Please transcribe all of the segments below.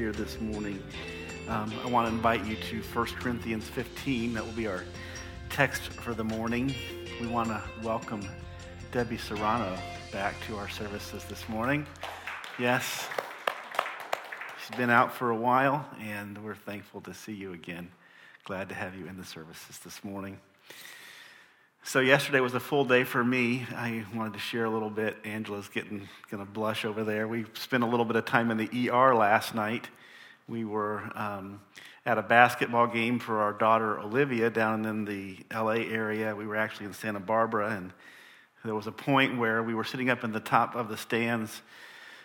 here this morning. Um, I want to invite you to 1 Corinthians 15. That will be our text for the morning. We want to welcome Debbie Serrano back to our services this morning. Yes, she's been out for a while, and we're thankful to see you again. Glad to have you in the services this morning. So yesterday was a full day for me. I wanted to share a little bit. Angela's getting gonna blush over there. We spent a little bit of time in the ER last night. We were um, at a basketball game for our daughter Olivia down in the LA area. We were actually in Santa Barbara, and there was a point where we were sitting up in the top of the stands,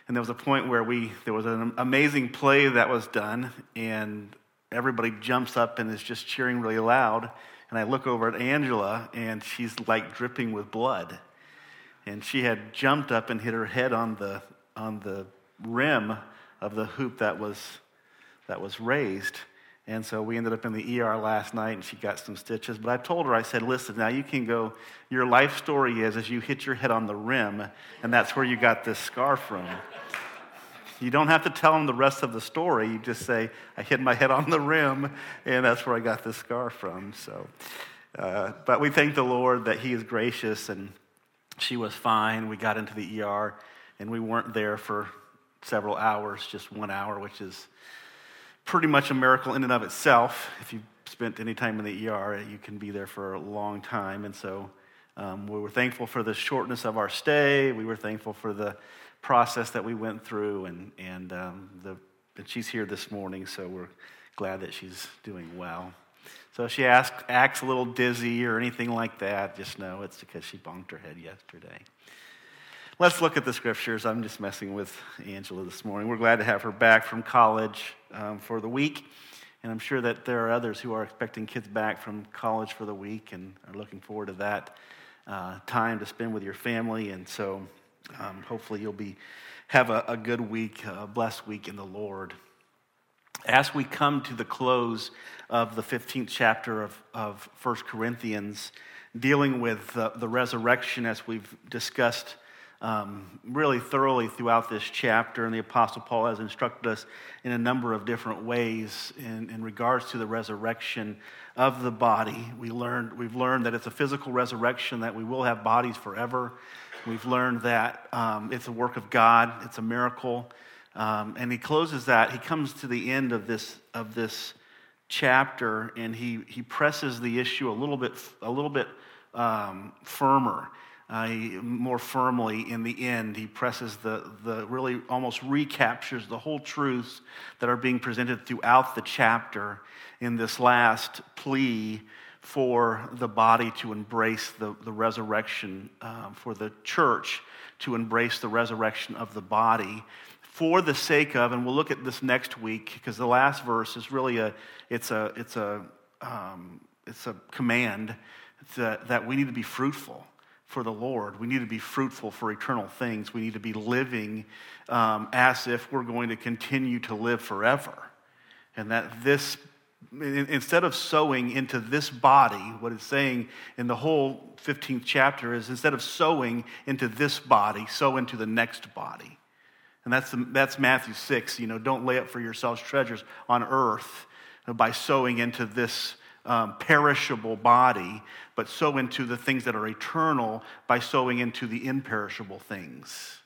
and there was a point where we there was an amazing play that was done, and everybody jumps up and is just cheering really loud and I look over at Angela, and she's like dripping with blood. And she had jumped up and hit her head on the, on the rim of the hoop that was, that was raised. And so we ended up in the ER last night and she got some stitches. But I told her, I said, listen, now you can go, your life story is as you hit your head on the rim, and that's where you got this scar from. You don't have to tell them the rest of the story. You just say, I hit my head on the rim, and that's where I got this scar from. So, uh, but we thank the Lord that He is gracious, and she was fine. We got into the ER, and we weren't there for several hours, just one hour, which is pretty much a miracle in and of itself. If you spent any time in the ER, you can be there for a long time. And so um, we were thankful for the shortness of our stay. We were thankful for the process that we went through, and, and, um, the, and she's here this morning, so we're glad that she's doing well. So if she asks, acts a little dizzy or anything like that, just know it's because she bonked her head yesterday. Let's look at the scriptures. I'm just messing with Angela this morning. We're glad to have her back from college um, for the week. And I'm sure that there are others who are expecting kids back from college for the week and are looking forward to that uh, time to spend with your family. And so um, hopefully, you'll be have a, a good week, a blessed week in the Lord. As we come to the close of the 15th chapter of, of 1 Corinthians, dealing with the, the resurrection as we've discussed um, really thoroughly throughout this chapter, and the Apostle Paul has instructed us in a number of different ways in, in regards to the resurrection of the body. We learned, we've learned that it's a physical resurrection, that we will have bodies forever. We've learned that um, it's a work of God, it's a miracle. Um, and he closes that. He comes to the end of this, of this chapter and he, he presses the issue a little bit, a little bit um, firmer. Uh, he, more firmly in the end, he presses the, the really almost recaptures the whole truths that are being presented throughout the chapter in this last plea for the body to embrace the, the resurrection, uh, for the church to embrace the resurrection of the body for the sake of, and we'll look at this next week because the last verse is really a, it's a, it's a, um, it's a command that, that we need to be fruitful for the Lord. We need to be fruitful for eternal things. We need to be living um, as if we're going to continue to live forever. And that this instead of sowing into this body, what it's saying in the whole 15th chapter is instead of sowing into this body, sow into the next body. And that's, the, that's Matthew 6. You know, don't lay up for yourselves treasures on earth by sowing into this um, perishable body, but sow into the things that are eternal by sowing into the imperishable things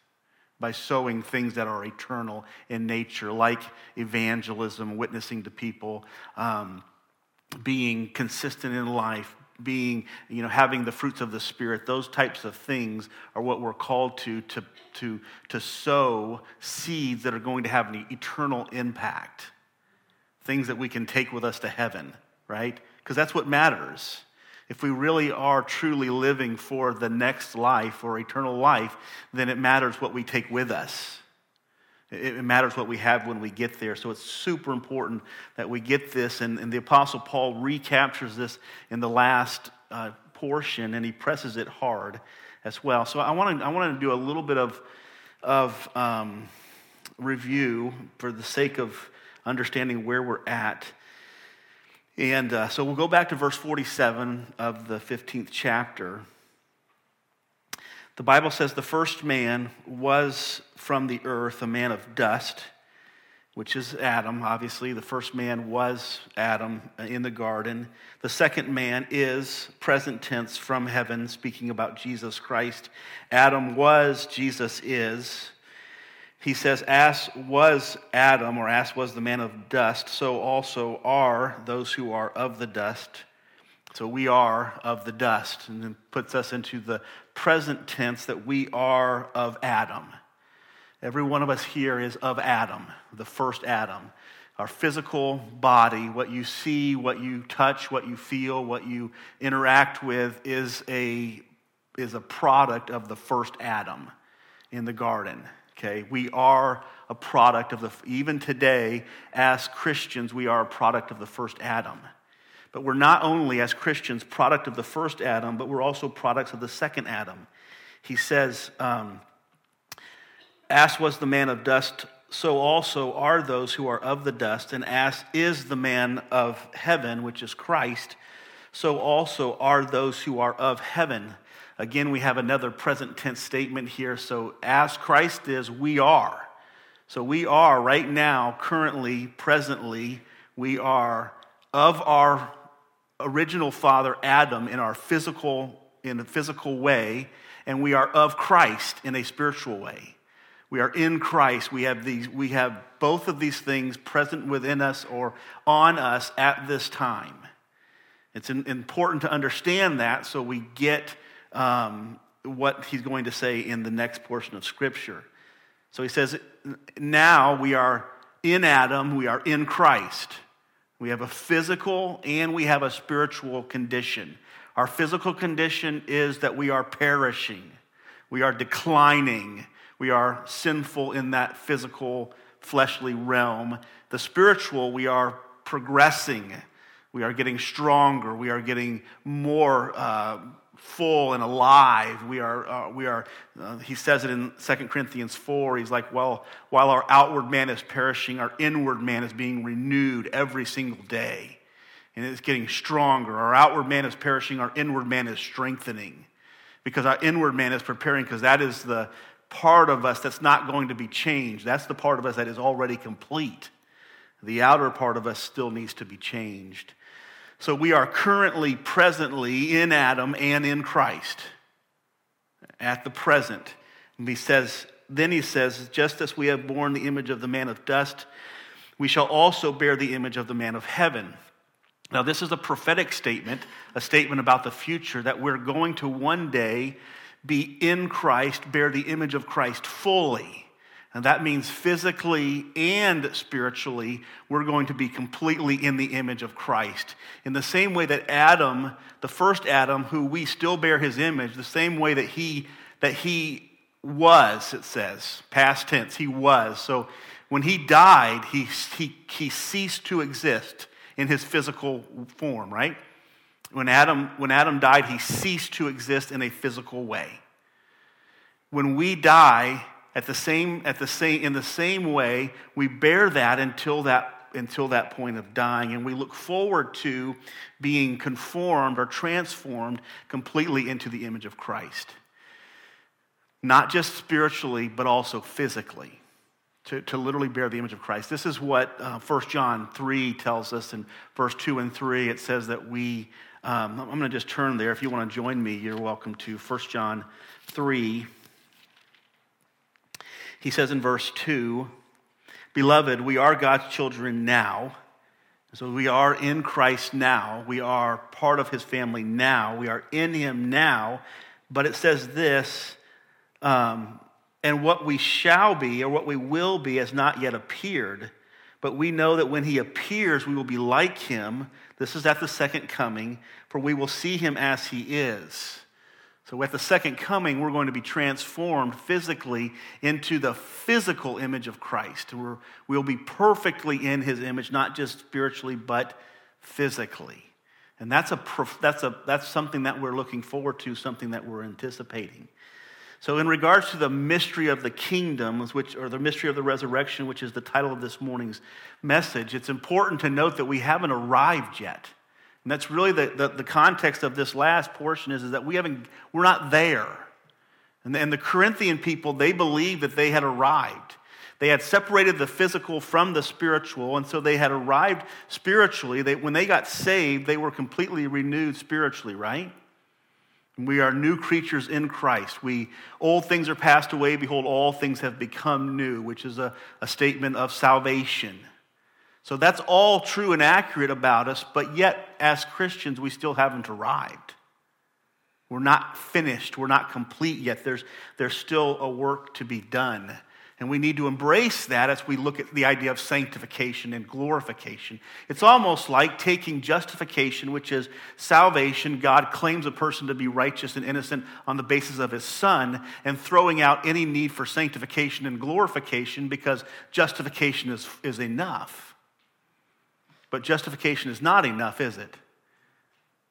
by sowing things that are eternal in nature, like evangelism, witnessing to people, um, being consistent in life, being, you know, having the fruits of the Spirit. Those types of things are what we're called to, to, to, to sow seeds that are going to have an eternal impact. Things that we can take with us to heaven, right? Because that's what matters if we really are truly living for the next life or eternal life, then it matters what we take with us. It matters what we have when we get there. So it's super important that we get this. And, and the Apostle Paul recaptures this in the last uh, portion, and he presses it hard as well. So I want to I want to do a little bit of, of um, review for the sake of understanding where we're at and uh, so we'll go back to verse 47 of the 15th chapter. The Bible says the first man was from the earth, a man of dust. which is Adam. Obviously, the first man was Adam in the garden. The second man is present tense from heaven, speaking about Jesus Christ. Adam was, Jesus is. He says, As was Adam, or as was the man of dust, so also are those who are of the dust. So we are of the dust, and then puts us into the present tense that we are of Adam. Every one of us here is of Adam, the first Adam. Our physical body, what you see, what you touch, what you feel, what you interact with, is a, is a product of the first Adam in the garden. Okay, we are a product of the, even today, as Christians, we are a product of the first Adam. But we're not only, as Christians, product of the first Adam, but we're also products of the second Adam. He says, um, As was the man of dust, so also are those who are of the dust, and as is the man of heaven, which is Christ, so also are those who are of heaven. Again, we have another present tense statement here. So, as Christ is, we are. So, we are right now, currently, presently, we are of our original father Adam in our physical in a physical way and we are of Christ in a spiritual way. We are in Christ. We have these we have both of these things present within us or on us at this time. It's important to understand that so we get um, what he's going to say in the next portion of Scripture. So he says, now we are in Adam, we are in Christ. We have a physical and we have a spiritual condition. Our physical condition is that we are perishing, we are declining, we are sinful in that physical, fleshly realm. The spiritual, we are progressing. We are getting stronger. We are getting more uh, full and alive. We are, uh, we are uh, he says it in 2 Corinthians 4. He's like, well, while our outward man is perishing, our inward man is being renewed every single day. And it's getting stronger. Our outward man is perishing, our inward man is strengthening. Because our inward man is preparing, because that is the part of us that's not going to be changed. That's the part of us that is already complete. The outer part of us still needs to be changed. So we are currently, presently in Adam and in Christ at the present. And he says, then he says, just as we have borne the image of the man of dust, we shall also bear the image of the man of heaven. Now, this is a prophetic statement, a statement about the future that we're going to one day be in Christ, bear the image of Christ fully. And that means physically and spiritually, we're going to be completely in the image of Christ. In the same way that Adam, the first Adam, who we still bear his image, the same way that he, that he was, it says, past tense, he was. So when he died, he, he, he ceased to exist in his physical form, right? When Adam, when Adam died, he ceased to exist in a physical way. When we die, at the same, at the same, in the same way, we bear that until that until that point of dying, and we look forward to being conformed or transformed completely into the image of Christ. Not just spiritually, but also physically, to, to literally bear the image of Christ. This is what uh, 1 John 3 tells us in verse 2 and 3. It says that we, um, I'm going to just turn there. If you want to join me, you're welcome to 1 John 3. He says in verse 2 Beloved, we are God's children now. So we are in Christ now. We are part of his family now. We are in him now. But it says this, um, and what we shall be or what we will be has not yet appeared. But we know that when he appears, we will be like him. This is at the second coming, for we will see him as he is. So at the second coming, we're going to be transformed physically into the physical image of Christ. we will be perfectly in his image, not just spiritually, but physically. And that's, a, that's, a, that's something that we're looking forward to, something that we're anticipating. So, in regards to the mystery of the kingdom, which, or the mystery of the resurrection, which is the title of this morning's message, it's important to note that we haven't arrived yet. And that's really the, the, the, context of this last portion is, is that we haven't, we're not there. And the, and the Corinthian people, they believed that they had arrived. They had separated the physical from the spiritual, and so they had arrived spiritually. They, when they got saved, they were completely renewed spiritually, right? We are new creatures in Christ. We old things are passed away, behold, all things have become new, which is a, a statement of salvation. So that's all true and accurate about us, but yet, as Christians, we still haven't arrived. We're not finished. We're not complete yet. There's, there's still a work to be done. And we need to embrace that as we look at the idea of sanctification and glorification. It's almost like taking justification, which is salvation. God claims a person to be righteous and innocent on the basis of his son, and throwing out any need for sanctification and glorification because justification is, is enough. But justification is not enough, is it?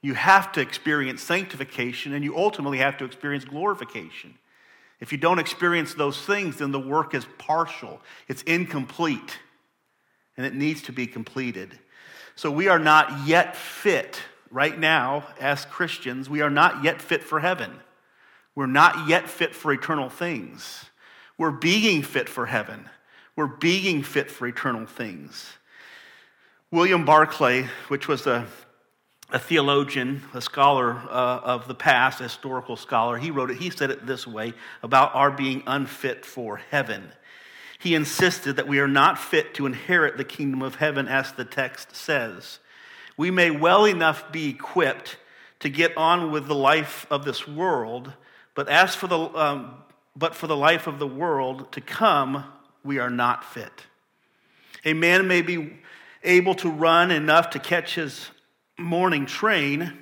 You have to experience sanctification and you ultimately have to experience glorification. If you don't experience those things, then the work is partial, it's incomplete, and it needs to be completed. So we are not yet fit right now as Christians, we are not yet fit for heaven. We're not yet fit for eternal things. We're being fit for heaven. We're being fit for eternal things. William Barclay, which was a a theologian, a scholar uh, of the past, a historical scholar, he wrote it, he said it this way about our being unfit for heaven. He insisted that we are not fit to inherit the kingdom of heaven, as the text says. We may well enough be equipped to get on with the life of this world, but as for the, um, but for the life of the world to come, we are not fit. A man may be able to run enough to catch his morning train,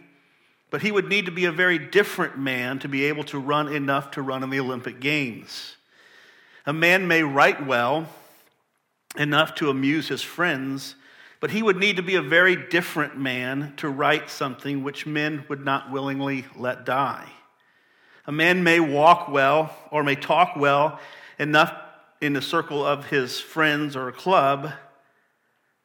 but he would need to be a very different man to be able to run enough to run in the Olympic Games. A man may write well enough to amuse his friends, but he would need to be a very different man to write something which men would not willingly let die. A man may walk well or may talk well enough in the circle of his friends or a club,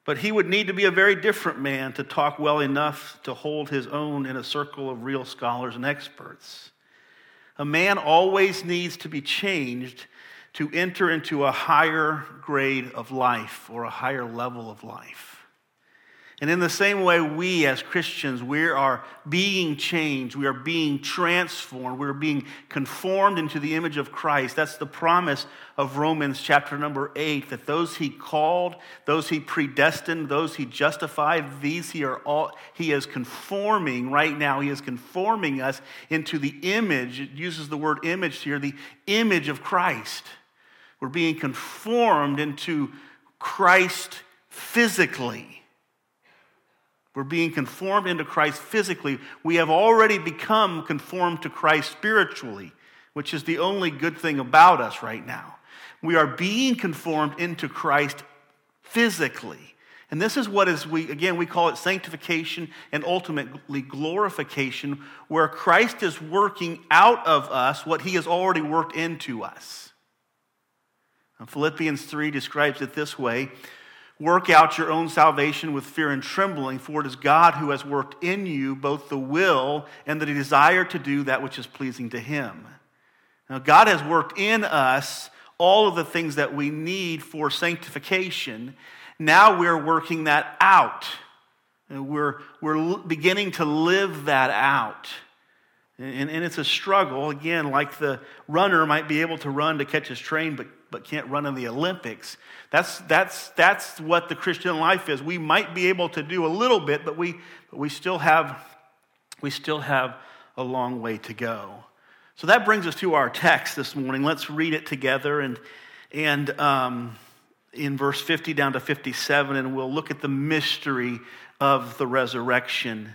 but he would need to be a very different man to talk well enough to hold his own in a circle of real scholars and experts. A man always needs to be changed to enter into a higher grade of life or a higher level of life. And in the same way, we as Christians, we are being changed. We are being transformed. We're being conformed into the image of Christ. That's the promise of Romans chapter number eight that those he called, those he predestined, those he justified, these he are all, he is conforming right now. He is conforming us into the image. It uses the word image here, the image of Christ. We're being conformed into Christ physically. We're being conformed into Christ physically. We have already become conformed to Christ spiritually, which is the only good thing about us right now. We are being conformed into Christ physically. And this is what is we again we call it sanctification and ultimately glorification where Christ is working out of us what he has already worked into us. And Philippians 3 describes it this way Work out your own salvation with fear and trembling, for it is God who has worked in you both the will and the desire to do that which is pleasing to Him. Now, God has worked in us all of the things that we need for sanctification. Now we're working that out. We're, we're beginning to live that out. And, and it's a struggle. Again, like the runner might be able to run to catch his train, but but can't run in the Olympics. That's, that's, that's what the Christian life is. We might be able to do a little bit, but we, but we, still have, we still have a long way to go. So that brings us to our text this morning. Let's read it together and, and um, in verse 50 down to 57, and we'll look at the mystery of the resurrection.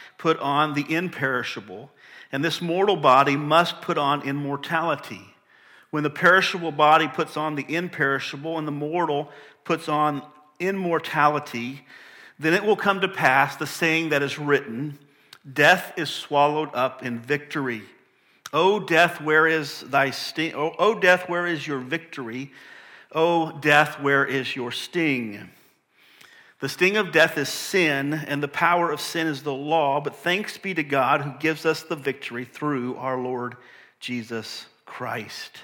put on the imperishable and this mortal body must put on immortality. when the perishable body puts on the imperishable and the mortal puts on immortality, then it will come to pass the saying that is written Death is swallowed up in victory. O death, where is thy sting? O, o death, where is your victory? O death, where is your sting? The sting of death is sin, and the power of sin is the law, but thanks be to God who gives us the victory through our Lord Jesus Christ.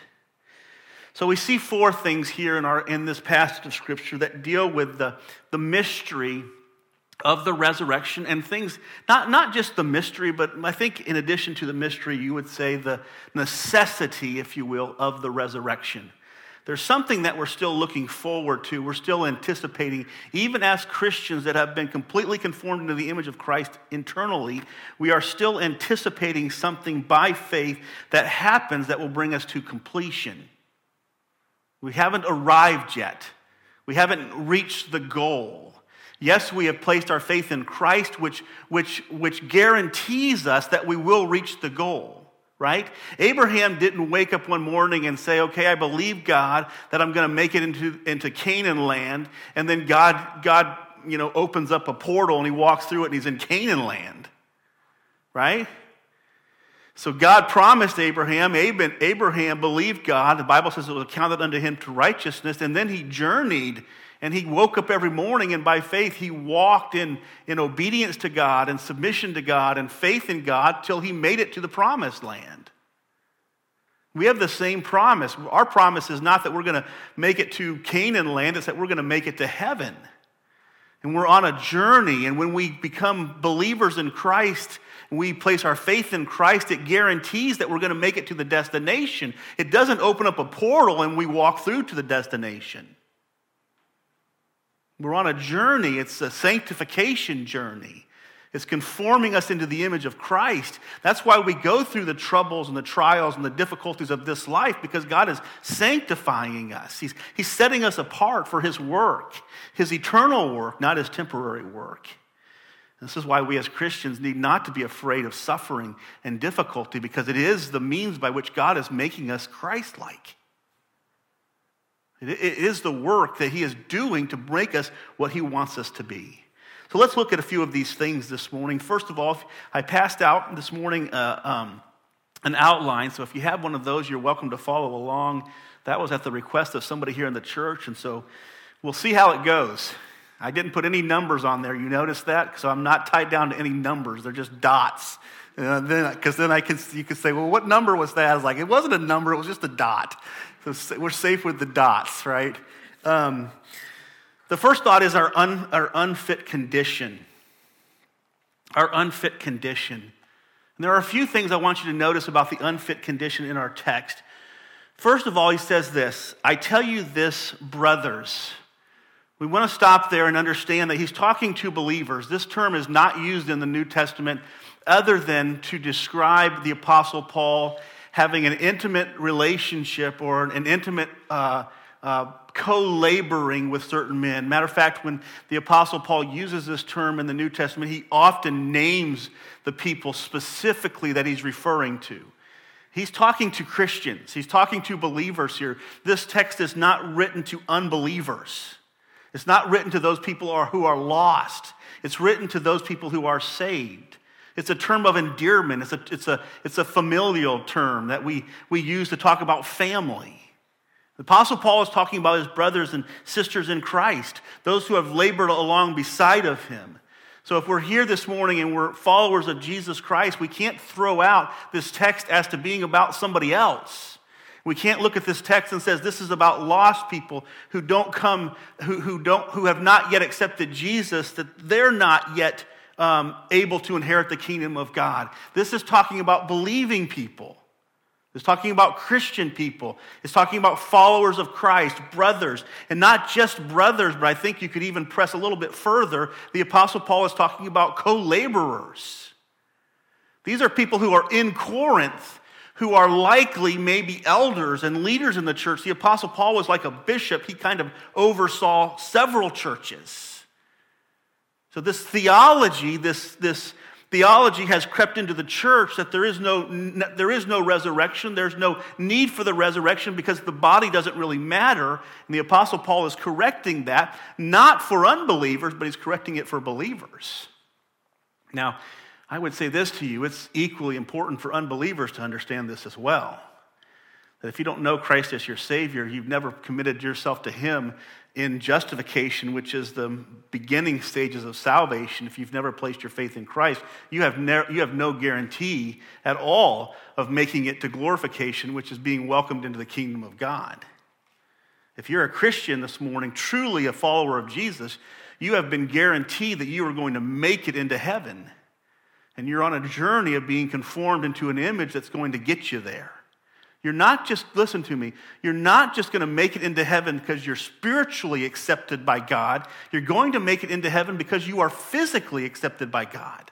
So we see four things here in, our, in this passage of Scripture that deal with the, the mystery of the resurrection and things, not, not just the mystery, but I think in addition to the mystery, you would say the necessity, if you will, of the resurrection. There's something that we're still looking forward to. We're still anticipating, even as Christians that have been completely conformed into the image of Christ internally, we are still anticipating something by faith that happens that will bring us to completion. We haven't arrived yet. We haven't reached the goal. Yes, we have placed our faith in Christ, which, which, which guarantees us that we will reach the goal, right? Abraham didn't wake up one morning and say, okay, I believe God that I'm going to make it into, into Canaan land. And then God, God, you know, opens up a portal and he walks through it and he's in Canaan land, right? So God promised Abraham. Abraham believed God. The Bible says it was accounted unto him to righteousness. And then he journeyed and he woke up every morning and by faith he walked in, in obedience to God and submission to God and faith in God till he made it to the promised land. We have the same promise. Our promise is not that we're going to make it to Canaan land, it's that we're going to make it to heaven. And we're on a journey. And when we become believers in Christ, we place our faith in Christ, it guarantees that we're going to make it to the destination. It doesn't open up a portal and we walk through to the destination. We're on a journey, it's a sanctification journey. It's conforming us into the image of Christ. That's why we go through the troubles and the trials and the difficulties of this life because God is sanctifying us. He's, he's setting us apart for His work, His eternal work, not His temporary work. This is why we as Christians need not to be afraid of suffering and difficulty because it is the means by which God is making us Christ like. It is the work that He is doing to make us what He wants us to be. So let's look at a few of these things this morning. First of all, I passed out this morning uh, um, an outline. So if you have one of those, you're welcome to follow along. That was at the request of somebody here in the church. And so we'll see how it goes. I didn't put any numbers on there. You notice that? So I'm not tied down to any numbers. They're just dots. Because then, then I can, you could say, well, what number was that? I was like, it wasn't a number, it was just a dot. So we're safe with the dots, right? Um, the first thought is our, un, our unfit condition. Our unfit condition. And there are a few things I want you to notice about the unfit condition in our text. First of all, he says this I tell you this, brothers. We want to stop there and understand that he's talking to believers. This term is not used in the New Testament other than to describe the Apostle Paul having an intimate relationship or an intimate uh, uh, co laboring with certain men. Matter of fact, when the Apostle Paul uses this term in the New Testament, he often names the people specifically that he's referring to. He's talking to Christians, he's talking to believers here. This text is not written to unbelievers. It's not written to those people who are lost. It's written to those people who are saved. It's a term of endearment. It's a, it's a, it's a familial term that we, we use to talk about family. The Apostle Paul is talking about his brothers and sisters in Christ, those who have labored along beside of him. So if we're here this morning and we're followers of Jesus Christ, we can't throw out this text as to being about somebody else. We can't look at this text and says this is about lost people who don't come, who, who don't, who have not yet accepted Jesus, that they're not yet um, able to inherit the kingdom of God. This is talking about believing people. It's talking about Christian people. It's talking about followers of Christ, brothers, and not just brothers, but I think you could even press a little bit further. The Apostle Paul is talking about co laborers. These are people who are in Corinth who are likely maybe elders and leaders in the church. The Apostle Paul was like a bishop, he kind of oversaw several churches. So, this theology, this, this, Theology has crept into the church that there is no, there is no resurrection. There's no need for the resurrection because the body doesn't really matter. And the Apostle Paul is correcting that, not for unbelievers, but he's correcting it for believers. Now, I would say this to you it's equally important for unbelievers to understand this as well. That if you don't know Christ as your Savior, you've never committed yourself to Him in justification, which is the beginning stages of salvation, if you've never placed your faith in Christ, you have, ne- you have no guarantee at all of making it to glorification, which is being welcomed into the kingdom of God. If you're a Christian this morning, truly a follower of Jesus, you have been guaranteed that you are going to make it into heaven. And you're on a journey of being conformed into an image that's going to get you there. You're not just, listen to me, you're not just going to make it into heaven because you're spiritually accepted by God. You're going to make it into heaven because you are physically accepted by God.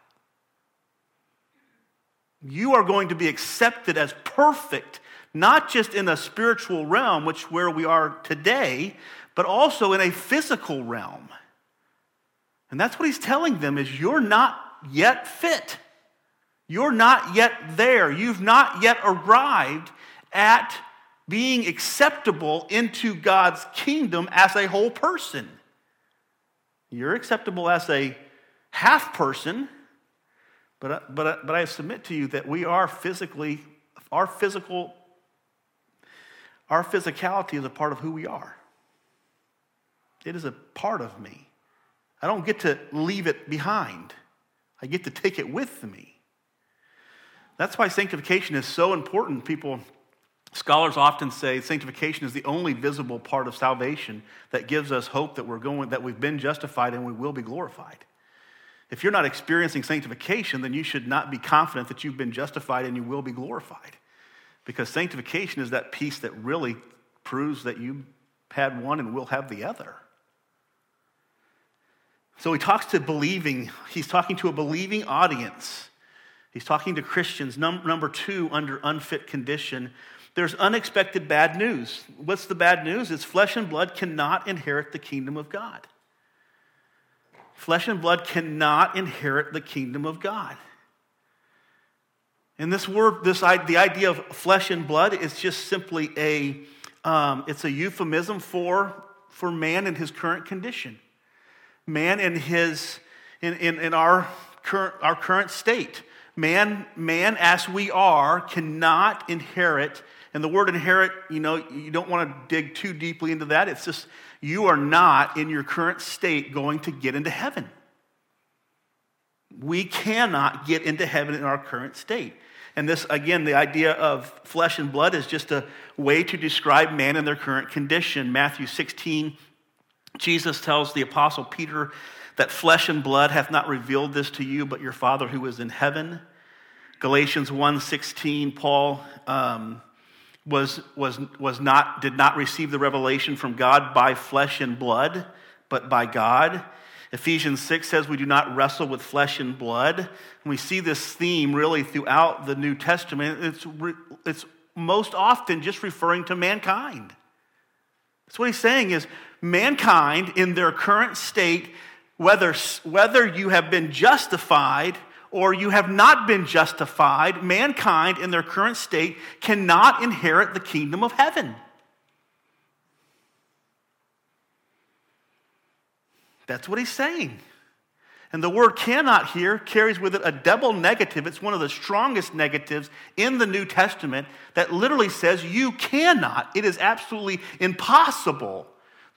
You are going to be accepted as perfect, not just in a spiritual realm, which where we are today, but also in a physical realm. And that's what he's telling them is you're not yet fit. You're not yet there. You've not yet arrived at being acceptable into God's kingdom as a whole person. You're acceptable as a half person, but, uh, but, uh, but I submit to you that we are physically, our physical, our physicality is a part of who we are. It is a part of me. I don't get to leave it behind. I get to take it with me. That's why sanctification is so important. People Scholars often say sanctification is the only visible part of salvation that gives us hope that we're going, that we've been justified and we will be glorified. If you're not experiencing sanctification, then you should not be confident that you've been justified and you will be glorified. Because sanctification is that piece that really proves that you had one and will have the other. So he talks to believing, he's talking to a believing audience. He's talking to Christians. Num- number two, under unfit condition, there's unexpected bad news. What's the bad news? It's flesh and blood cannot inherit the kingdom of God. Flesh and blood cannot inherit the kingdom of God. And this word, this the idea of flesh and blood is just simply a, um, it's a euphemism for, for man in his current condition. Man in his, in, in, in our current, our current state. Man, man as we are cannot inherit and the word inherit, you know, you don't want to dig too deeply into that. It's just you are not in your current state going to get into heaven. We cannot get into heaven in our current state. And this, again, the idea of flesh and blood is just a way to describe man in their current condition. Matthew 16, Jesus tells the apostle Peter that flesh and blood hath not revealed this to you, but your Father who is in heaven. Galatians 1:16, Paul um, was, was, was not, did not receive the revelation from God by flesh and blood, but by God. Ephesians 6 says we do not wrestle with flesh and blood. And we see this theme really throughout the New Testament. It's, it's most often just referring to mankind. That's what he's saying is mankind in their current state, whether, whether you have been justified or you have not been justified, mankind in their current state cannot inherit the kingdom of heaven. That's what he's saying. And the word cannot here carries with it a double negative. It's one of the strongest negatives in the New Testament that literally says you cannot. It is absolutely impossible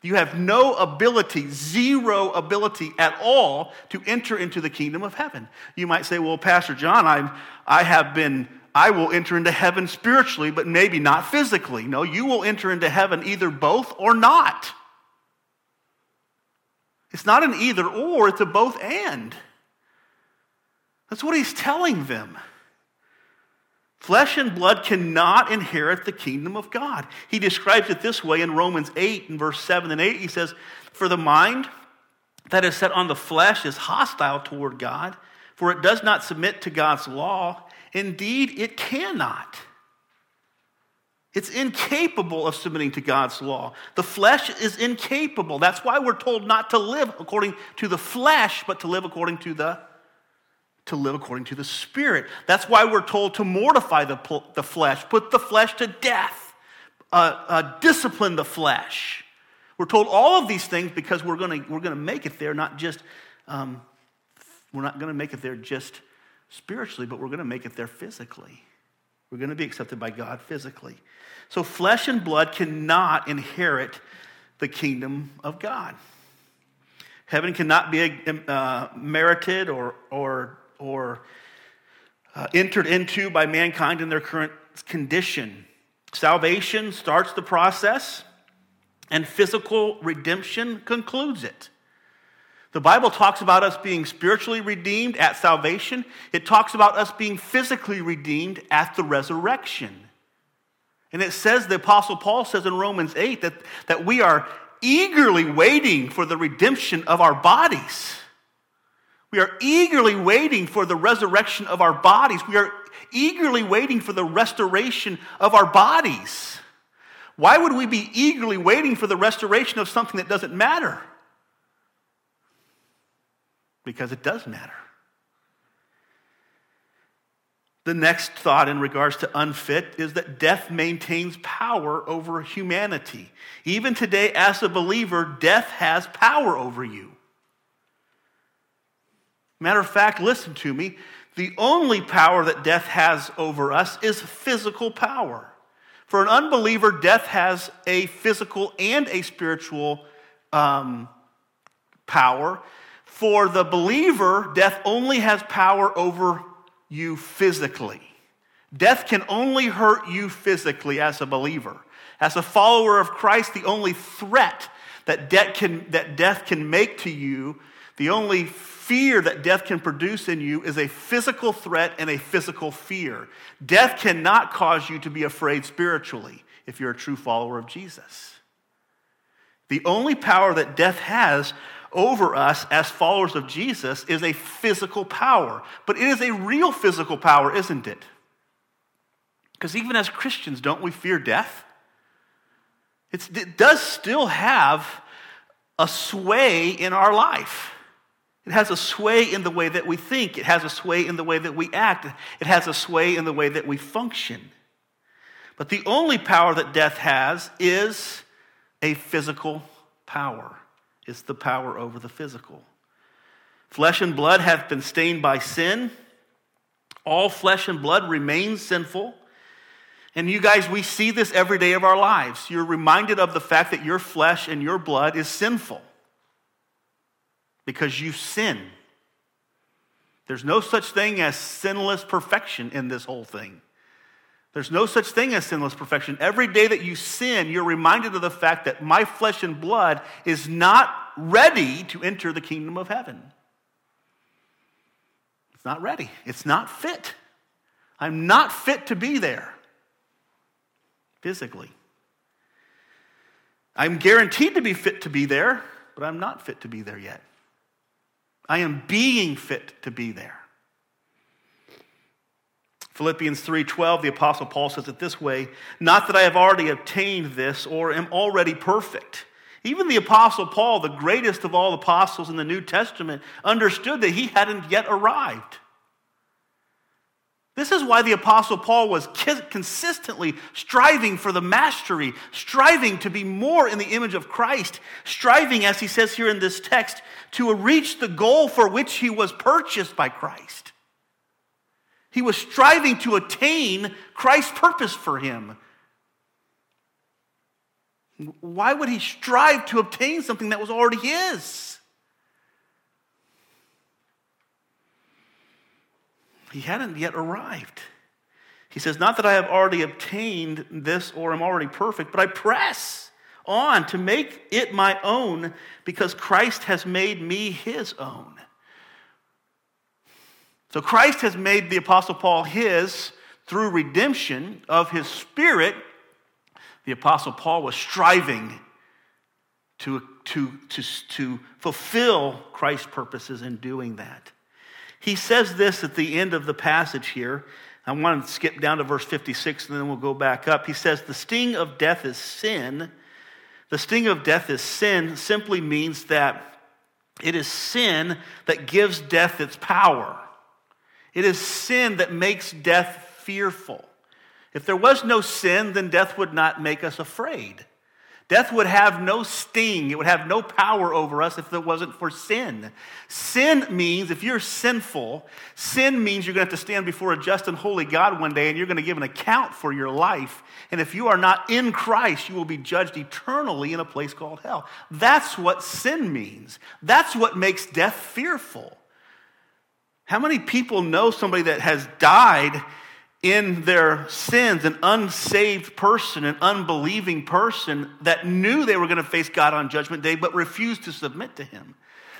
you have no ability, zero ability at all to enter into the kingdom of heaven. You might say, well, Pastor John, I'm, I have been, I will enter into heaven spiritually, but maybe not physically. No, you will enter into heaven either both or not. It's not an either or, it's a both and. That's what he's telling them. Flesh and blood cannot inherit the kingdom of God. He describes it this way in Romans 8 and verse 7 and 8. He says, For the mind that is set on the flesh is hostile toward God, for it does not submit to God's law. Indeed, it cannot. It's incapable of submitting to God's law. The flesh is incapable. That's why we're told not to live according to the flesh, but to live according to the to live according to the Spirit. That's why we're told to mortify the, the flesh, put the flesh to death, uh, uh, discipline the flesh. We're told all of these things because we're going we're gonna make it there, not just, um, we're not going to make it there just spiritually, but we're going to make it there physically. We're going to be accepted by God physically. So flesh and blood cannot inherit the kingdom of God. Heaven cannot be uh, merited or, or, or uh, entered into by mankind in their current condition. Salvation starts the process, and physical redemption concludes it. The Bible talks about us being spiritually redeemed at salvation. It talks about us being physically redeemed at the resurrection. And it says, the Apostle Paul says in Romans 8 that, that we are eagerly waiting for the redemption of our bodies. We are eagerly waiting for the resurrection of our bodies. We are eagerly waiting for the restoration of our bodies. Why would we be eagerly waiting for the restoration of something that doesn't matter? because it does matter. The next thought in regards to unfit is that death maintains power over humanity. Even today, as a believer, death has power over you. Matter of fact, listen to me. The only power that death has over us is physical power. For an unbeliever, death has a physical and a spiritual um, power. For the believer, death only has power over you physically. Death can only hurt you physically as a believer. As a follower of Christ, the only threat that death can, that death can make to you, the only fear that death can produce in you is a physical threat and a physical fear. Death cannot cause you to be afraid spiritually if you're a true follower of Jesus. The only power that death has over us as followers of Jesus is a physical power. But it is a real physical power, isn't it? Because even as Christians, don't we fear death? It's, it does still have a sway in our life. It has a sway in the way that we think. It has a sway in the way that we act. It has a sway in the way that we function. But the only power that death has is a physical power. It's the power over the physical. Flesh and blood have been stained by sin. All flesh and blood remains sinful. And you guys, we see this every day of our lives. You're reminded of the fact that your flesh and your blood is sinful because you sin. There's no such thing as sinless perfection in this whole thing. There's no such thing as sinless perfection. Every day that you sin, you're reminded of the fact that my flesh and blood is not ready to enter the kingdom of heaven. It's not ready, it's not fit. I'm not fit to be there physically. I'm guaranteed to be fit to be there, but I'm not fit to be there yet. I am being fit to be there. Philippians 3:12 the apostle Paul says it this way, not that I have already obtained this or am already perfect. Even the apostle Paul, the greatest of all apostles in the New Testament, understood that he hadn't yet arrived. This is why the apostle Paul was consistently striving for the mastery, striving to be more in the image of Christ, striving as he says here in this text to reach the goal for which he was purchased by Christ. He was striving to attain Christ's purpose for him. Why would he strive to obtain something that was already his? He hadn't yet arrived. He says, Not that I have already obtained this or am already perfect, but I press on to make it my own because Christ has made me his own. So Christ has made the Apostle Paul his through redemption of his spirit. The Apostle Paul was striving to, to, to, to fulfill Christ's purposes in doing that. He says this at the end of the passage here. I want to skip down to verse 56 and then we'll go back up. He says, The sting of death is sin. The sting of death is sin simply means that it is sin that gives death its power. It is sin that makes death fearful. If there was no sin, then death would not make us afraid. Death would have no sting, it would have no power over us if it wasn't for sin. Sin means, if you're sinful, sin means you're going to have to stand before a just and holy God one day and you're going to give an account for your life. And if you are not in Christ, you will be judged eternally in a place called hell. That's what sin means. That's what makes death fearful. How many people know somebody that has died in their sins, an unsaved person, an unbelieving person that knew they were going to face God on Judgment Day but refused to submit to Him.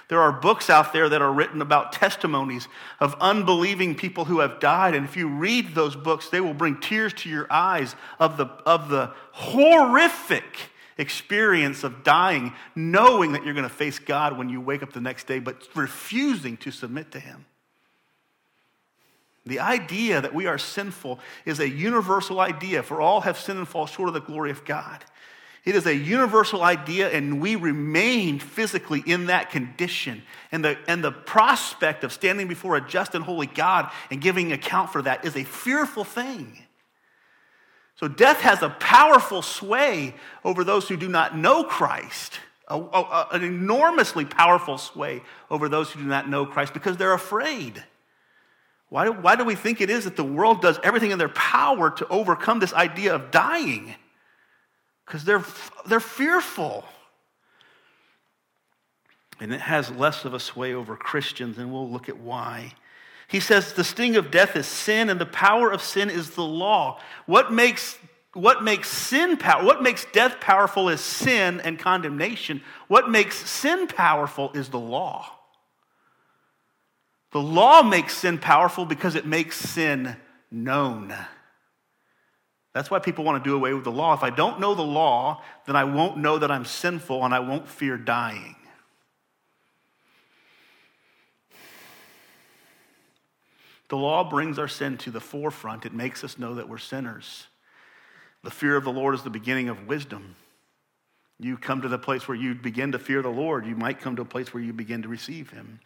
There are books out there that are written about testimonies of unbelieving people who have died. And if you read those books, they will bring tears to your eyes of the, of the horrific experience of dying, knowing that you're going to face God when you wake up the next day, but refusing to submit to Him. The idea that we are sinful is a universal idea, for all have sinned and fall short of the glory of God. It is a universal idea, and we remain physically in that condition. And the, and the prospect of standing before a just and holy God and giving account for that is a fearful thing. So, death has a powerful sway over those who do not know Christ, a, a, an enormously powerful sway over those who do not know Christ because they're afraid. Why do, why do we think it is that the world does everything in their power to overcome this idea of dying? Because they're, they're fearful. And it has less of a sway over Christians, and we'll look at why. He says the sting of death is sin, and the power of sin is the law. What makes what makes sin power what makes death powerful is sin and condemnation what makes sin powerful is the law the law makes sin powerful because it makes sin known. That's why people want to do away with the law. If I don't know the law, then I won't know that I'm sinful and I won't fear dying. The law brings our sin to the forefront. It makes us know that we're sinners. The fear of the Lord is the beginning of wisdom. You come to the place where you begin to fear the Lord, you might come to a place where you begin to receive Him.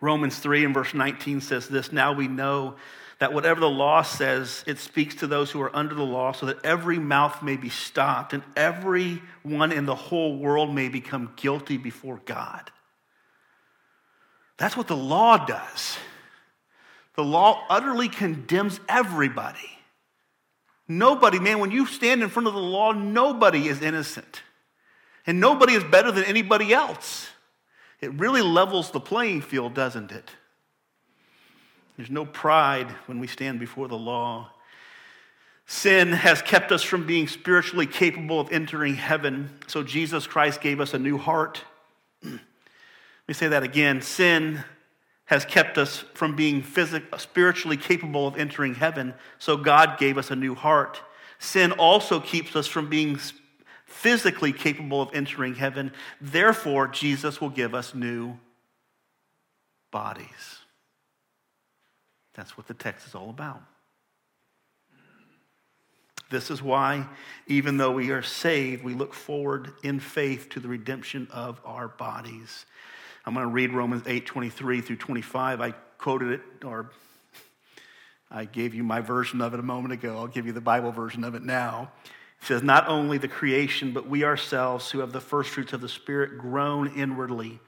Romans 3 and verse 19 says this Now we know that whatever the law says, it speaks to those who are under the law, so that every mouth may be stopped and everyone in the whole world may become guilty before God. That's what the law does. The law utterly condemns everybody. Nobody, man, when you stand in front of the law, nobody is innocent. And nobody is better than anybody else. It really levels the playing field, doesn't it? There's no pride when we stand before the law. Sin has kept us from being spiritually capable of entering heaven, so Jesus Christ gave us a new heart. Let me say that again. Sin has kept us from being spiritually capable of entering heaven, so God gave us a new heart. Sin also keeps us from being physically capable of entering heaven. Therefore, Jesus will give us new bodies. That's what the text is all about. This is why, even though we are saved, we look forward in faith to the redemption of our bodies. I'm going to read Romans 8 23 through 25. I quoted it, or I gave you my version of it a moment ago. I'll give you the Bible version of it now. It says, Not only the creation, but we ourselves who have the first fruits of the Spirit groan inwardly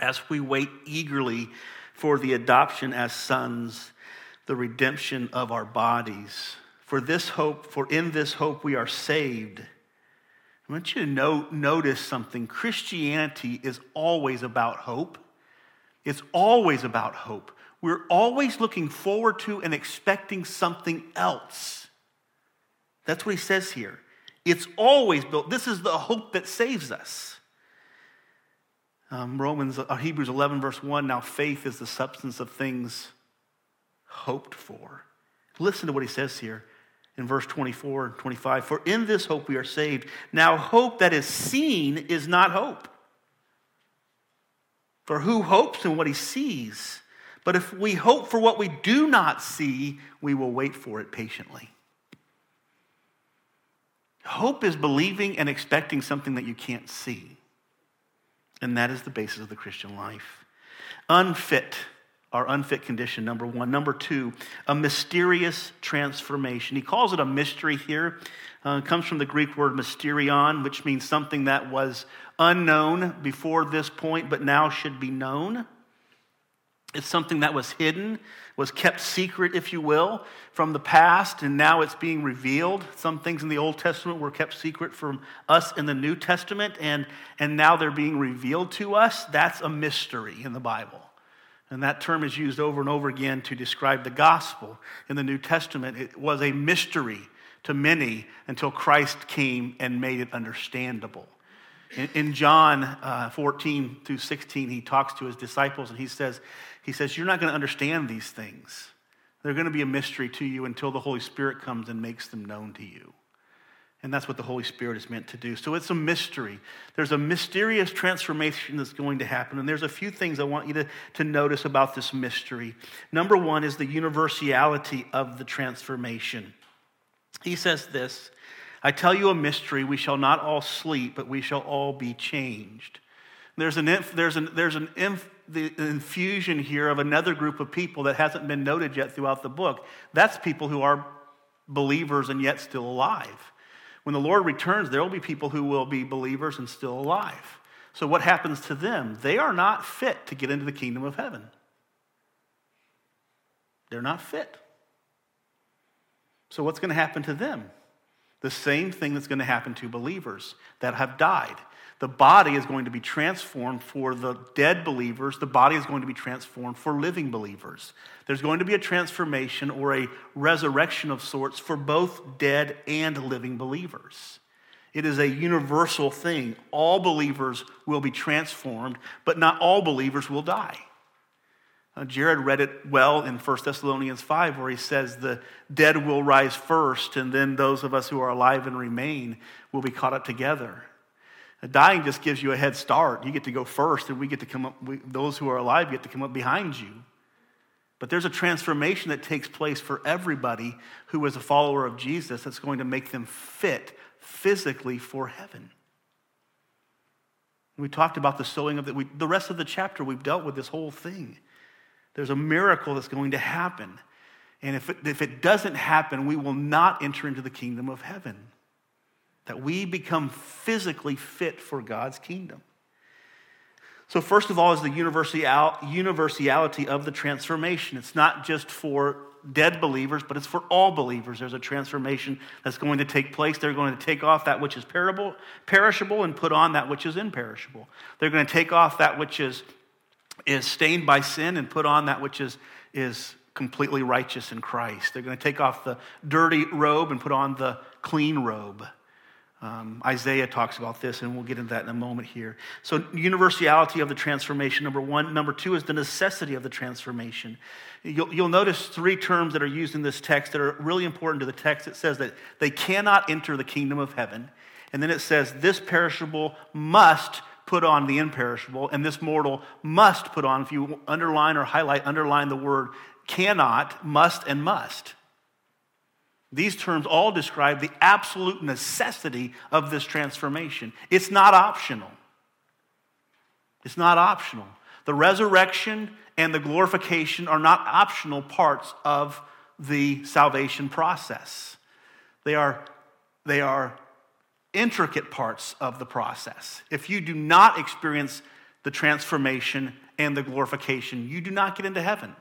as we wait eagerly for the adoption as sons, the redemption of our bodies. For this hope, for in this hope we are saved. I want you to know, notice something. Christianity is always about hope. It's always about hope. We're always looking forward to and expecting something else. That's what he says here. It's always built. This is the hope that saves us. Um, Romans, uh, Hebrews 11, verse 1 now faith is the substance of things hoped for. Listen to what he says here in verse 24 and 25. For in this hope we are saved. Now, hope that is seen is not hope. For who hopes in what he sees? But if we hope for what we do not see, we will wait for it patiently. Hope is believing and expecting something that you can't see. And that is the basis of the Christian life. Unfit our unfit condition, number one. Number two, a mysterious transformation. He calls it a mystery here. Uh, comes from the Greek word mysterion, which means something that was unknown before this point, but now should be known. It's something that was hidden, was kept secret, if you will, from the past, and now it's being revealed. Some things in the Old Testament were kept secret from us in the New Testament, and, and now they're being revealed to us. That's a mystery in the Bible. And that term is used over and over again to describe the gospel in the New Testament. It was a mystery to many until Christ came and made it understandable. In, in John uh, 14 through 16, he talks to his disciples and he says, he says, You're not going to understand these things. They're going to be a mystery to you until the Holy Spirit comes and makes them known to you. And that's what the Holy Spirit is meant to do. So it's a mystery. There's a mysterious transformation that's going to happen. And there's a few things I want you to, to notice about this mystery. Number one is the universality of the transformation. He says this I tell you a mystery. We shall not all sleep, but we shall all be changed. There's an, there's an, there's an infusion here of another group of people that hasn't been noted yet throughout the book. That's people who are believers and yet still alive. When the Lord returns, there will be people who will be believers and still alive. So, what happens to them? They are not fit to get into the kingdom of heaven. They're not fit. So, what's going to happen to them? The same thing that's going to happen to believers that have died. The body is going to be transformed for the dead believers. The body is going to be transformed for living believers. There's going to be a transformation or a resurrection of sorts for both dead and living believers. It is a universal thing. All believers will be transformed, but not all believers will die. Uh, Jared read it well in 1 Thessalonians 5, where he says the dead will rise first, and then those of us who are alive and remain will be caught up together. Dying just gives you a head start. You get to go first, and we get to come up, we, those who are alive get to come up behind you. But there's a transformation that takes place for everybody who is a follower of Jesus that's going to make them fit physically for heaven. We talked about the sowing of the, we, the rest of the chapter, we've dealt with this whole thing. There's a miracle that's going to happen. And if it, if it doesn't happen, we will not enter into the kingdom of heaven that we become physically fit for God's kingdom. So, first of all, is the universality of the transformation. It's not just for dead believers, but it's for all believers. There's a transformation that's going to take place. They're going to take off that which is perishable and put on that which is imperishable. They're going to take off that which is, is stained by sin and put on that which is, is completely righteous in Christ. They're going to take off the dirty robe and put on the clean robe. Um, Isaiah talks about this, and we'll get into that in a moment here. So, universality of the transformation, number one. Number two is the necessity of the transformation. You'll, you'll, notice three terms that are used in this text that are really important to the text. It says that they cannot enter the kingdom of heaven. And then it says, this perishable must put on the imperishable, and this mortal must put on. If you underline or highlight, underline the word cannot, must, and must. These terms all describe the absolute necessity of this transformation. It's not optional. It's not optional. The resurrection and the glorification are not optional parts of the salvation process. They are, they are intricate parts of the process. If you do not experience the transformation and the glorification, you do not get into heaven.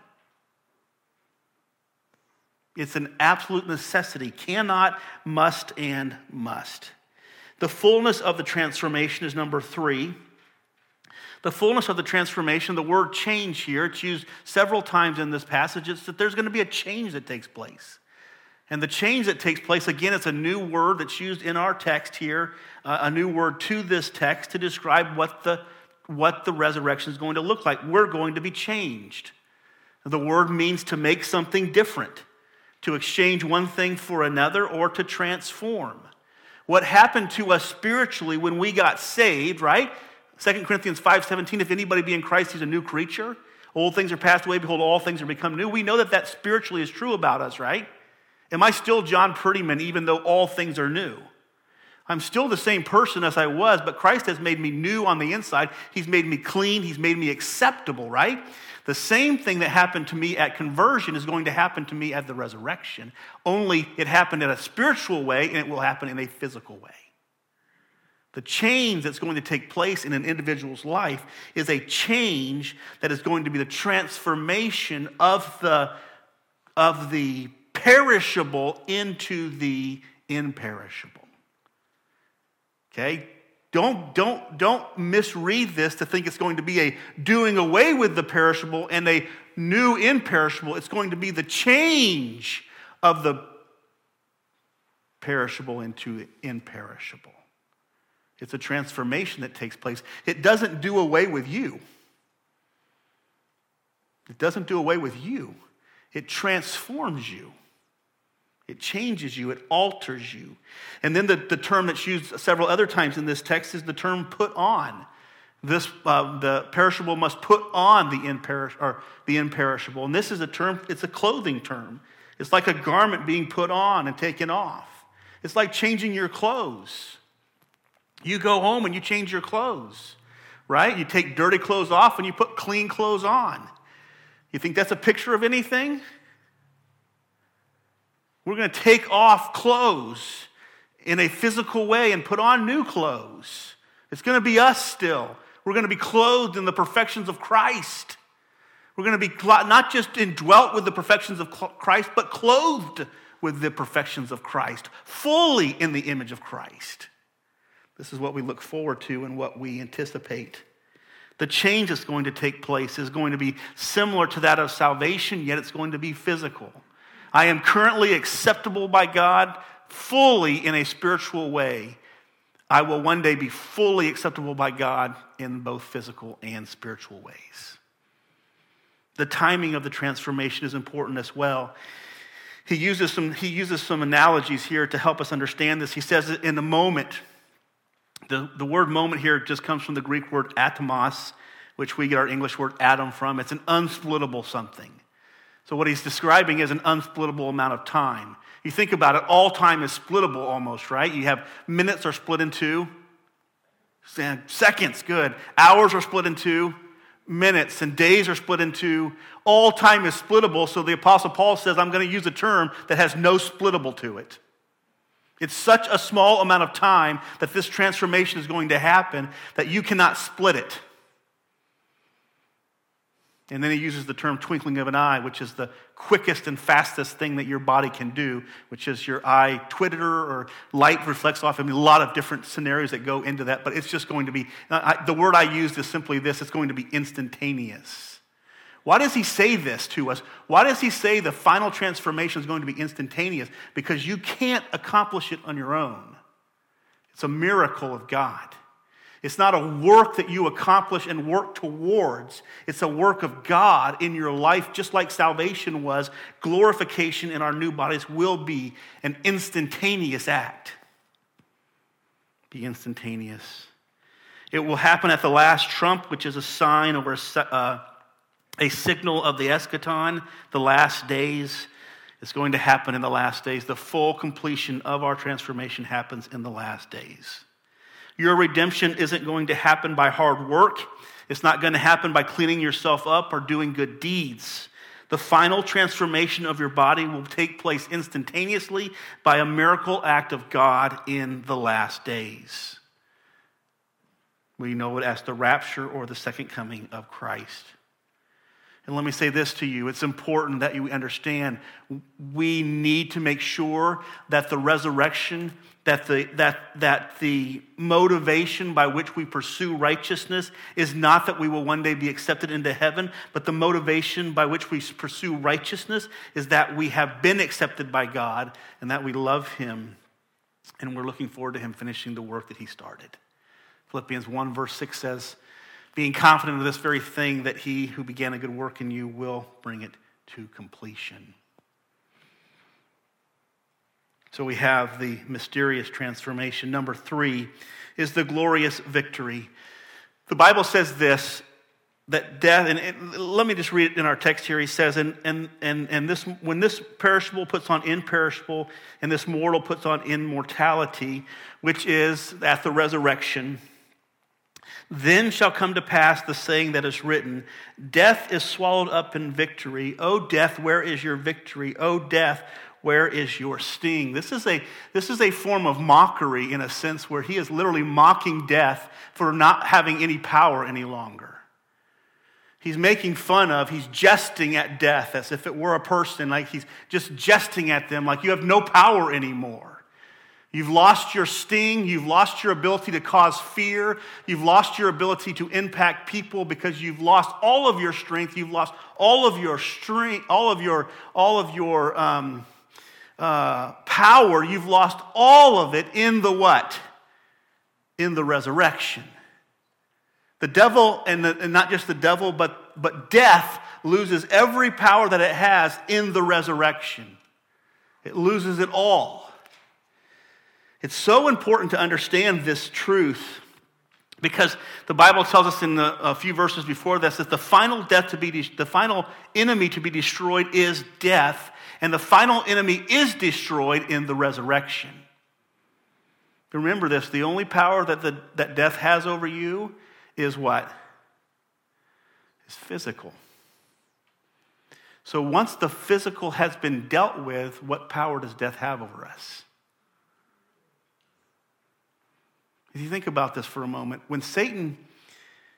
It's an absolute necessity. Cannot, must, and must. The fullness of the transformation is number three. The fullness of the transformation, the word change here, it's used several times in this passage. It's that there's going to be a change that takes place. And the change that takes place, again, it's a new word that's used in our text here, uh, a new word to this text to describe what the, what the resurrection is going to look like. We're going to be changed. The word means to make something different to exchange one thing for another, or to transform. What happened to us spiritually when we got saved, right? 2 Corinthians 5:17 if anybody be in Christ he's a new creature. Old things are passed away behold all things are become new. We know that that spiritually is true about us, right? Am I still John Prettyman even though all things are new? I'm still the same person as I was, but Christ has made me new on the inside. He's made me clean. He's made me acceptable, right? The same thing that happened to me at conversion is going to happen to me at the resurrection. Only it happened in a spiritual way and it will happen in a physical way. The change that's going to take place in an individual's life is a change that is going to be the transformation of the, of the perishable into the imperishable. Okay? Don't, don't, don't misread this to think it's going to be a doing away with the perishable and a new imperishable. It's going to be the change of the perishable into imperishable. It's a transformation that takes place. It doesn't do away with you. It doesn't do away with you. It transforms you. It changes you. It alters you. And then the, the term that's used several other times in this text is the term put on. This, uh, the perishable must put on the, imperish, or the imperishable. And this is a term, it's a clothing term. It's like a garment being put on and taken off. It's like changing your clothes. You go home and you change your clothes, right? You take dirty clothes off and you put clean clothes on. You think that's a picture of anything? We're going to take off clothes in a physical way and put on new clothes. It's going to be us still. We're going to be clothed in the perfections of Christ. We're going to be not just indwelt with the perfections of Christ, but clothed with the perfections of Christ, fully in the image of Christ. This is what we look forward to and what we anticipate. The change that's going to take place is going to be similar to that of salvation, yet it's going to be physical. I am currently acceptable by God fully in a spiritual way. I will one day be fully acceptable by God in both physical and spiritual ways. The timing of the transformation is important as well. He uses some, he uses some analogies here to help us understand this. He says in the moment, the, the word moment here just comes from the Greek word atomos, which we get our English word atom from. It's an unsplittable something. So, what he's describing is an unsplittable amount of time. You think about it, all time is splittable almost, right? You have minutes are split in two, seconds, good. Hours are split in two, minutes and days are split in two. All time is splittable, so the Apostle Paul says, I'm going to use a term that has no splittable to it. It's such a small amount of time that this transformation is going to happen that you cannot split it. And then he uses the term twinkling of an eye, which is the quickest and fastest thing that your body can do, which is your eye twitter or light reflects off. I mean, a lot of different scenarios that go into that, but it's just going to be, uh, I, the word I used is simply this it's going to be instantaneous. Why does he say this to us? Why does he say the final transformation is going to be instantaneous? Because you can't accomplish it on your own. It's a miracle of God. It's not a work that you accomplish and work towards. It's a work of God in your life, just like salvation was. Glorification in our new bodies will be an instantaneous act. Be instantaneous. It will happen at the last trump, which is a sign or a, uh, a signal of the eschaton, the last days. It's going to happen in the last days. The full completion of our transformation happens in the last days. Your redemption isn't going to happen by hard work. It's not going to happen by cleaning yourself up or doing good deeds. The final transformation of your body will take place instantaneously by a miracle act of God in the last days. We know it as the rapture or the second coming of Christ. And let me say this to you it's important that you understand we need to make sure that the resurrection, that the, that, that the motivation by which we pursue righteousness is not that we will one day be accepted into heaven, but the motivation by which we pursue righteousness is that we have been accepted by God and that we love Him and we're looking forward to Him finishing the work that He started. Philippians 1, verse 6 says, being confident of this very thing that he who began a good work in you will bring it to completion. So we have the mysterious transformation. Number three is the glorious victory. The Bible says this that death, and it, let me just read it in our text here. He says, and, and, and, and this, when this perishable puts on imperishable, and this mortal puts on immortality, which is at the resurrection, then shall come to pass the saying that is written Death is swallowed up in victory. O death, where is your victory? O death, where is your sting? This is, a, this is a form of mockery in a sense where he is literally mocking death for not having any power any longer. He's making fun of, he's jesting at death as if it were a person, like he's just jesting at them, like you have no power anymore. You've lost your sting. You've lost your ability to cause fear. You've lost your ability to impact people because you've lost all of your strength. You've lost all of your strength, all of your, all of your um, uh, power. You've lost all of it in the what? In the resurrection. The devil, and, the, and not just the devil, but, but death loses every power that it has in the resurrection. It loses it all. It's so important to understand this truth because the Bible tells us in the, a few verses before this that the final death to be de- the final enemy to be destroyed is death, and the final enemy is destroyed in the resurrection. Remember this: the only power that, the, that death has over you is what? Is physical. So once the physical has been dealt with, what power does death have over us? If you think about this for a moment, when Satan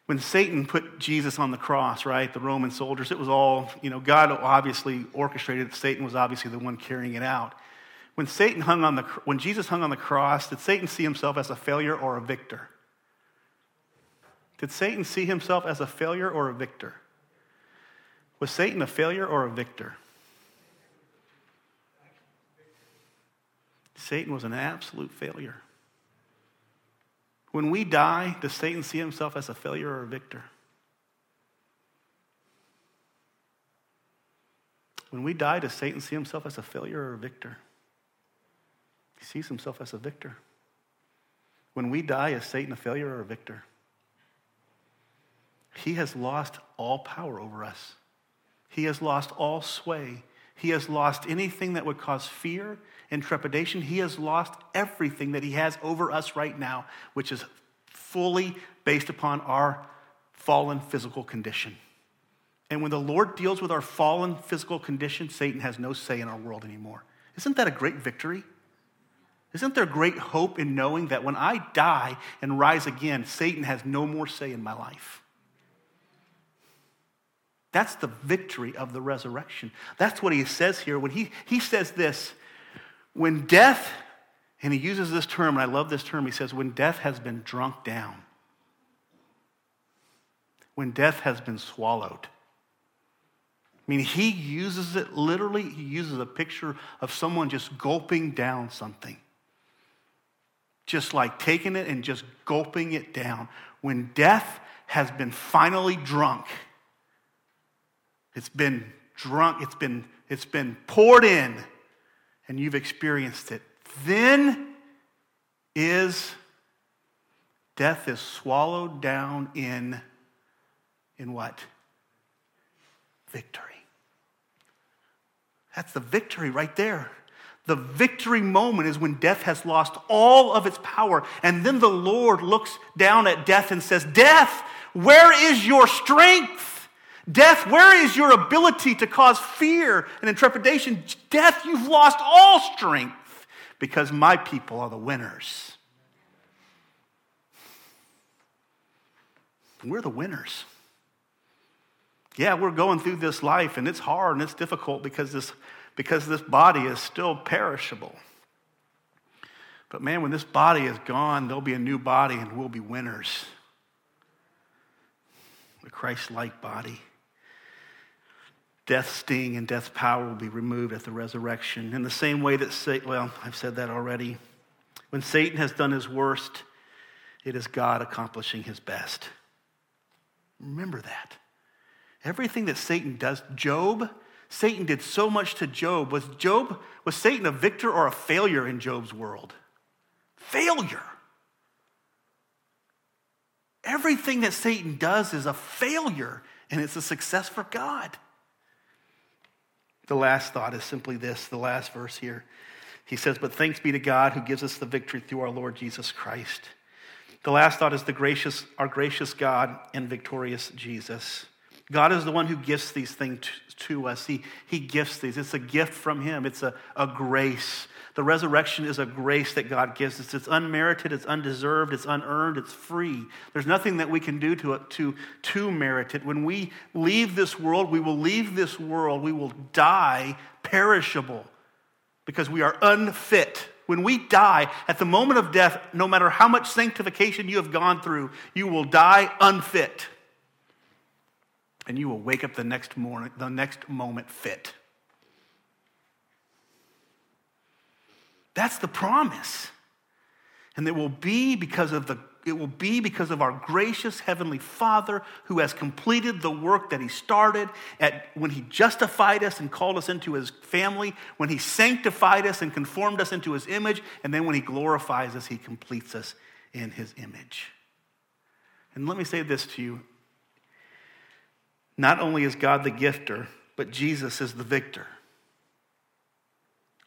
when Satan put Jesus on the cross, right, the Roman soldiers, it was all, you know, God obviously orchestrated it. Satan was obviously the one carrying it out. When Satan hung on the when Jesus hung on the cross, did Satan see himself as a failure or a victor? Did Satan see himself as a failure or a victor? Was Satan a failure or a victor? Satan was an absolute failure. When we die, does Satan see himself as a failure or a victor? When we die, does Satan see himself as a failure or a victor? He sees himself as a victor. When we die, is Satan a failure or a victor? He has lost all power over us. He has lost all sway. He has lost anything that would cause fear and trepidation. He has lost everything that he has over us right now, which is fully based upon our fallen physical condition. And when the Lord deals with our fallen physical condition, Satan has no say in our world anymore. Isn't that a great victory? Isn't there great hope in knowing that when I die and rise again, Satan has no more say in my life? That's the victory of the resurrection. That's what he says here. When he, he says this, when death, and he uses this term, and I love this term, he says, when death has been drunk down, when death has been swallowed. I mean, he uses it literally, he uses a picture of someone just gulping down something. Just like taking it and just gulping it down. When death has been finally drunk, it's been drunk, it's been, it's been poured in, and you've experienced it. Then is death is swallowed down in in what? Victory. That's the victory right there. The victory moment is when death has lost all of its power. And then the Lord looks down at death and says, Death, where is your strength? Death, where is your ability to cause fear and intrepidation? Death, you've lost all strength because my people are the winners. We're the winners. Yeah, we're going through this life and it's hard and it's difficult because this, because this body is still perishable. But man, when this body is gone, there'll be a new body and we'll be winners. The Christ like body. Death's sting and death's power will be removed at the resurrection. In the same way that Satan, well, I've said that already. When Satan has done his worst, it is God accomplishing his best. Remember that. Everything that Satan does, Job, Satan did so much to Job. Was Job, was Satan a victor or a failure in Job's world? Failure. Everything that Satan does is a failure, and it's a success for God. The last thought is simply this the last verse here. He says, But thanks be to God who gives us the victory through our Lord Jesus Christ. The last thought is the gracious, our gracious God and victorious Jesus. God is the one who gifts these things to us. He, he gifts these. It's a gift from Him, it's a, a grace. The resurrection is a grace that God gives us. It's unmerited, it's undeserved, it's unearned, it's free. There's nothing that we can do to, to, to merit it. When we leave this world, we will leave this world, we will die perishable because we are unfit. When we die, at the moment of death, no matter how much sanctification you have gone through, you will die unfit. And you will wake up the next morning, the next moment fit. That's the promise. And it will be because of the it will be because of our gracious heavenly Father who has completed the work that he started at when he justified us and called us into his family, when he sanctified us and conformed us into his image, and then when he glorifies us, he completes us in his image. And let me say this to you. Not only is God the gifter, but Jesus is the victor.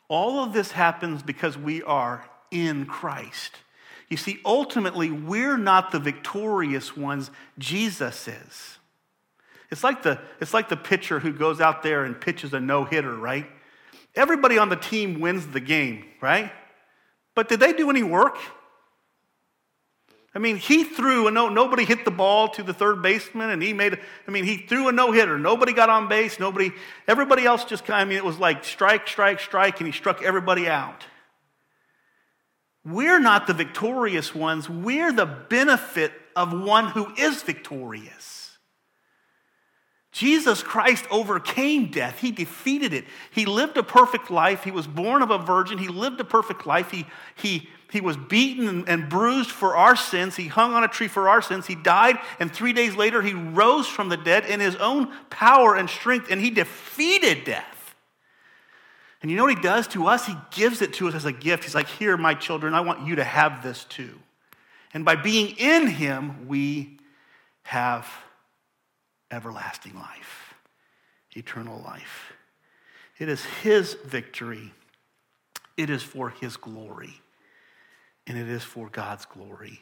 All of this happens because we are in Christ. You see, ultimately, we're not the victorious ones, Jesus is. It's like the, it's like the pitcher who goes out there and pitches a no hitter, right? Everybody on the team wins the game, right? But did they do any work? I mean, he threw a no, nobody hit the ball to the third baseman, and he made, I mean, he threw a no hitter. Nobody got on base. Nobody, everybody else just kind of, I mean, it was like strike, strike, strike, and he struck everybody out. We're not the victorious ones, we're the benefit of one who is victorious. Jesus Christ overcame death. He defeated it. He lived a perfect life. He was born of a virgin. He lived a perfect life. He, he, he was beaten and, bruised for our sins. He hung on a tree for our sins. He died, and three days later, he rose from the dead in his own power and strength, and he defeated death. And you know what he does to us? He gives it to us as a gift. He's like, Here, my children, I want you to have this too. And by being in him, we have everlasting life, eternal life. It is his victory, it is for his glory, and it is for God's glory.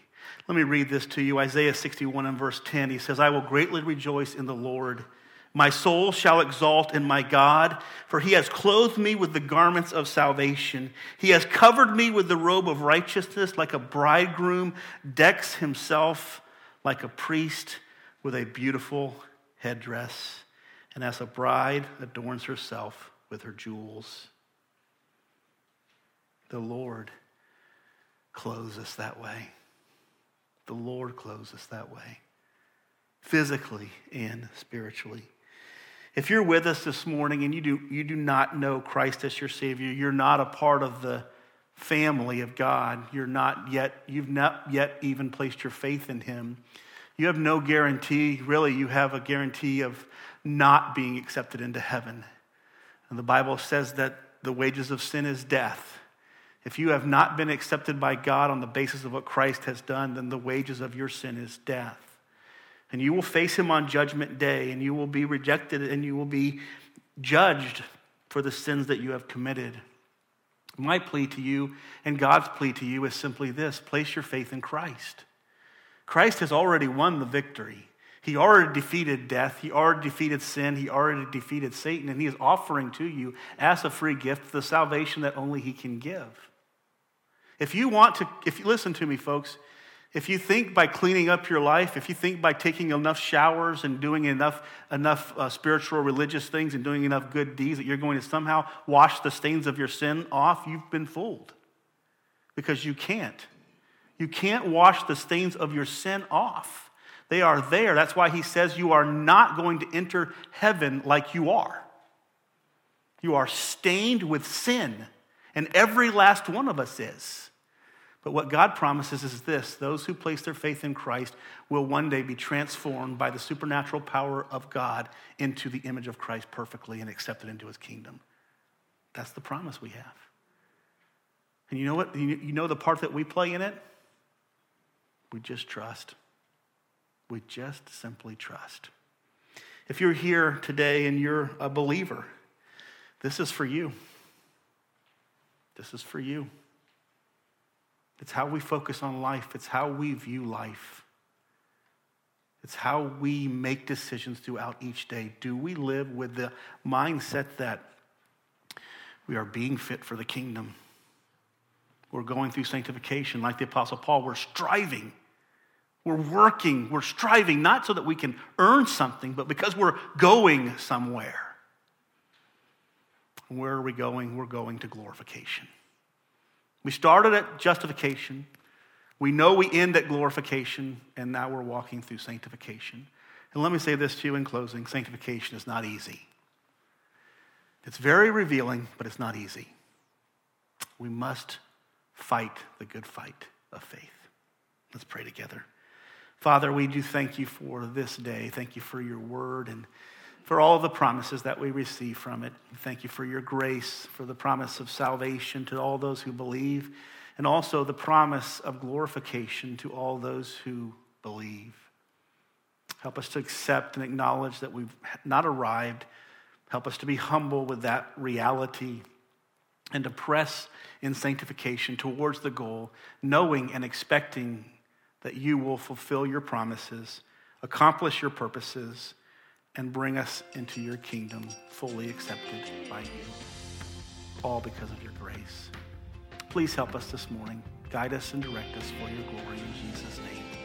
Let me read this to you Isaiah 61 and verse 10. He says, I will greatly rejoice in the Lord. My soul shall exalt in my God, for he has clothed me with the garments of salvation. He has covered me with the robe of righteousness, like a bridegroom decks himself like a priest with a beautiful headdress, and as a bride adorns herself with her jewels. The Lord clothes us that way. The Lord clothes us that way, physically and spiritually. If you're with us this morning and you do, you do not know Christ as your Savior, you're not a part of the family of God. You're not yet, you've not yet even placed your faith in Him. You have no guarantee, really, you have a guarantee of not being accepted into heaven. And the Bible says that the wages of sin is death. If you have not been accepted by God on the basis of what Christ has done, then the wages of your sin is death. And you will face him on judgment day, and you will be rejected, and you will be judged for the sins that you have committed. My plea to you and God's plea to you is simply this place your faith in Christ. Christ has already won the victory. He already defeated death. He already defeated sin. He already defeated Satan. And He is offering to you, as a free gift, the salvation that only He can give. If you want to, if you listen to me, folks, if you think by cleaning up your life, if you think by taking enough showers and doing enough, enough uh, spiritual religious things and doing enough good deeds that you're going to somehow wash the stains of your sin off, you've been fooled. Because you can't. You can't wash the stains of your sin off. They are there. That's why he says you are not going to enter heaven like you are. You are stained with sin, and every last one of us is. But what God promises is this those who place their faith in Christ will one day be transformed by the supernatural power of God into the image of Christ perfectly and accepted into his kingdom. That's the promise we have. And you know what? You know the part that we play in it? We just trust. We just simply trust. If you're here today and you're a believer, this is for you. This is for you. It's how we focus on life, it's how we view life. It's how we make decisions throughout each day. Do we live with the mindset that we are being fit for the kingdom? We're going through sanctification like the Apostle Paul. We're striving. We're working. We're striving, not so that we can earn something, but because we're going somewhere. Where are we going? We're going to glorification. We started at justification. We know we end at glorification, and now we're walking through sanctification. And let me say this to you in closing sanctification is not easy. It's very revealing, but it's not easy. We must fight the good fight of faith. Let's pray together. Father, we do thank you for this day. Thank you for your word and for all the promises that we receive from it. Thank you for your grace, for the promise of salvation to all those who believe, and also the promise of glorification to all those who believe. Help us to accept and acknowledge that we've not arrived. Help us to be humble with that reality and to press in sanctification towards the goal, knowing and expecting that you will fulfill your promises, accomplish your purposes and bring us into your kingdom fully accepted by you. All because of your grace. Please help us this morning. Guide us and direct us for your glory in Jesus' name.